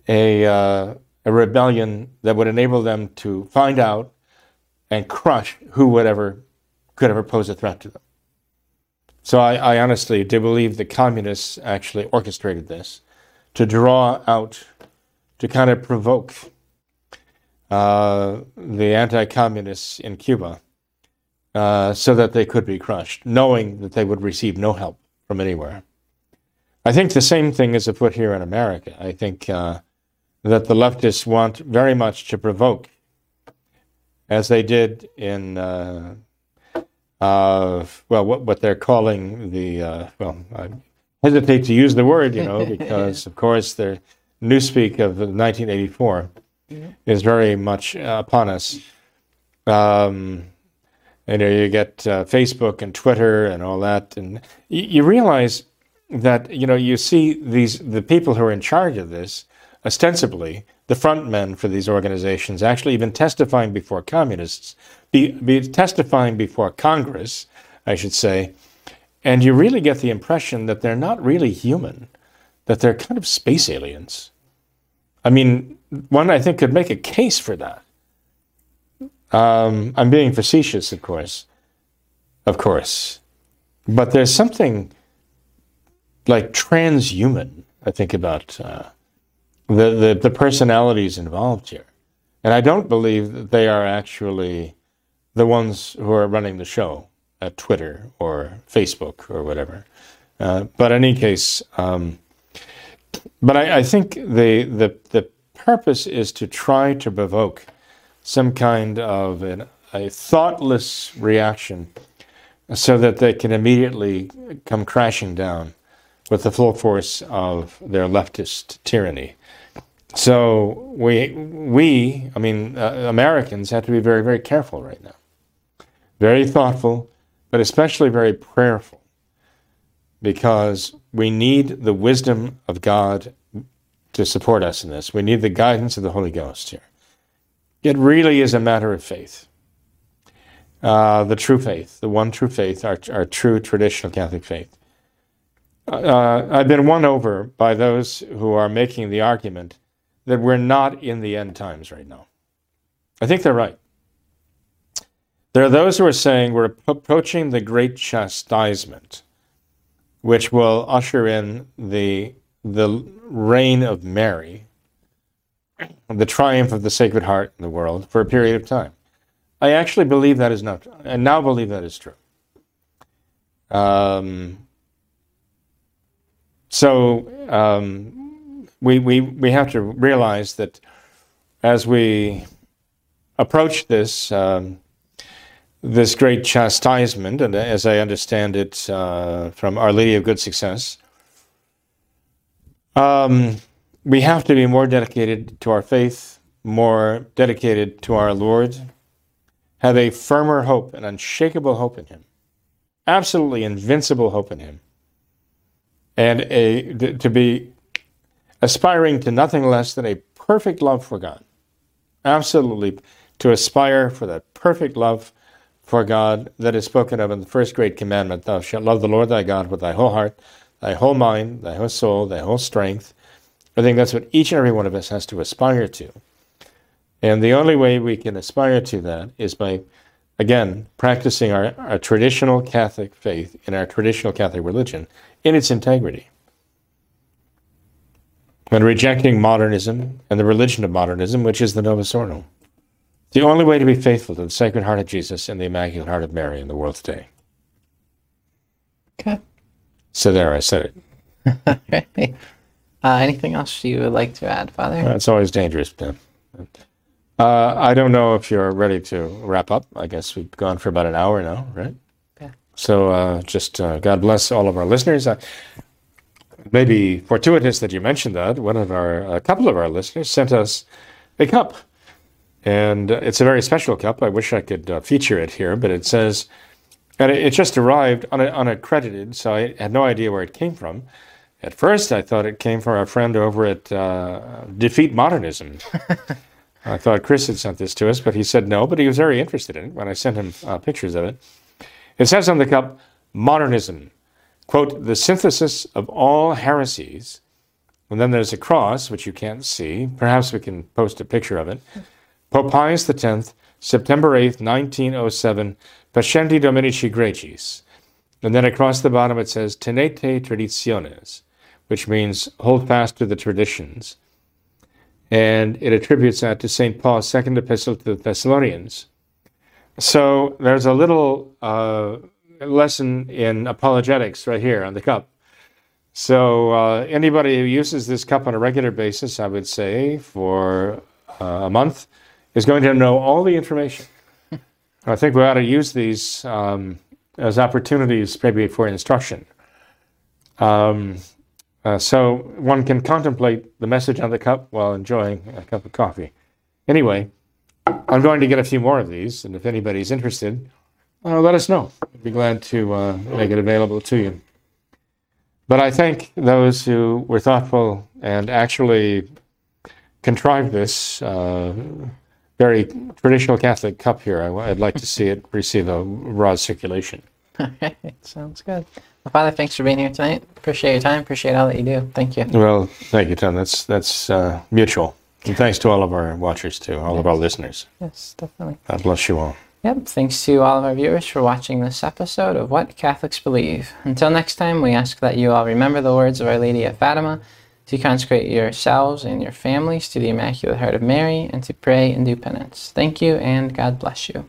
a, uh, a rebellion that would enable them to find out and crush who would ever could ever pose a threat to them. So I, I honestly do believe the communists actually orchestrated this to draw out, to kind of provoke uh, the anti-communists in Cuba uh, so that they could be crushed, knowing that they would receive no help from anywhere. I think the same thing is afoot here in America. I think uh, that the leftists want very much to provoke, as they did in, uh, uh, well, what, what they're calling the, uh, well, I hesitate to use the word, you know, [LAUGHS] because of course their newspeak of 1984 yeah. is very much upon us. Um, you know, you get uh, Facebook and Twitter and all that, and you, you realize that you know you see these the people who are in charge of this ostensibly the front men for these organizations actually even testifying before communists be, be testifying before congress i should say and you really get the impression that they're not really human that they're kind of space aliens i mean one i think could make a case for that um, I'm being facetious, of course, of course, but there's something like transhuman. I think about uh, the, the the personalities involved here, and I don't believe that they are actually the ones who are running the show at Twitter or Facebook or whatever. Uh, but in any case, um, but I, I think the the the purpose is to try to provoke some kind of an, a thoughtless reaction so that they can immediately come crashing down with the full force of their leftist tyranny. So we, we, I mean, uh, Americans have to be very, very careful right now. Very thoughtful, but especially very prayerful, because we need the wisdom of God to support us in this. We need the guidance of the Holy Ghost here. It really is a matter of faith. Uh, the true faith, the one true faith, our, our true traditional Catholic faith. Uh, I've been won over by those who are making the argument that we're not in the end times right now. I think they're right. There are those who are saying we're approaching the great chastisement, which will usher in the, the reign of Mary, the triumph of the Sacred Heart in the world for a period of time. I actually believe that is not, I now believe that is true. Um, so um, we, we, we have to realize that as we approach this, um, this great chastisement, and as I understand it uh, from Our Lady of Good Success, um, we have to be more dedicated to our faith, more dedicated to our Lord, have a firmer hope, an unshakable hope in Him, absolutely invincible hope in Him, and a to be aspiring to nothing less than a perfect love for God. Absolutely, to aspire for that perfect love for God that is spoken of in the first great commandment Thou shalt love the Lord thy God with thy whole heart, thy whole mind, thy whole soul, thy whole strength, I think that's what each and every one of us has to aspire to. And the only way we can aspire to that is by, again, practicing our, our traditional Catholic faith in our traditional Catholic religion in its integrity. And rejecting modernism and the religion of modernism, which is the Novus Ordo. The only way to be faithful to the Sacred Heart of Jesus and the Immaculate Heart of Mary in the world today. Okay. So there, I said it. [LAUGHS] Uh, anything else you would like to add, Father? It's always dangerous, Tim. Uh, I don't know if you're ready to wrap up. I guess we've gone for about an hour now, right? Yeah. So uh, just uh, God bless all of our listeners. Uh, maybe fortuitous that you mentioned that. One of our, a couple of our listeners sent us a cup. And it's a very special cup. I wish I could feature it here, but it says, and it, it just arrived un- unaccredited, so I had no idea where it came from. At first, I thought it came from our friend over at uh, Defeat Modernism. [LAUGHS] I thought Chris had sent this to us, but he said no, but he was very interested in it when I sent him uh, pictures of it. It says on the cup, Modernism, quote, the synthesis of all heresies. And then there's a cross, which you can't see. Perhaps we can post a picture of it. Pope Pius X, September 8th, 1907, Pascendi Dominici Gregis. And then across the bottom it says Tenete Traditiones, which means hold fast to the traditions. And it attributes that to St. Paul's second epistle to the Thessalonians. So there's a little uh, lesson in apologetics right here on the cup. So uh, anybody who uses this cup on a regular basis, I would say, for uh, a month, is going to know all the information. I think we ought to use these um, as opportunities, maybe for instruction. Um, uh, so one can contemplate the message on the cup while enjoying a cup of coffee. Anyway, I'm going to get a few more of these, and if anybody's interested, uh, let us know. I'd be glad to uh, make it available to you. But I thank those who were thoughtful and actually contrived this uh, very traditional Catholic cup here. I, would like to see it [LAUGHS] receive a broad circulation. All right, [LAUGHS] sounds good. Well, Father, thanks for being here tonight. Appreciate your time. Appreciate all that you do. Thank you. Well, thank you, Tom. That's that's uh, mutual. And thanks to all of our watchers too, all of our listeners. Yes, definitely. God bless you all. Yep. Thanks to all of our viewers for watching this episode of What Catholics Believe. Until next time, we ask that you all remember the words of Our Lady of Fatima to consecrate yourselves and your families to the Immaculate Heart of Mary, and to pray and do penance. Thank you, and God bless you.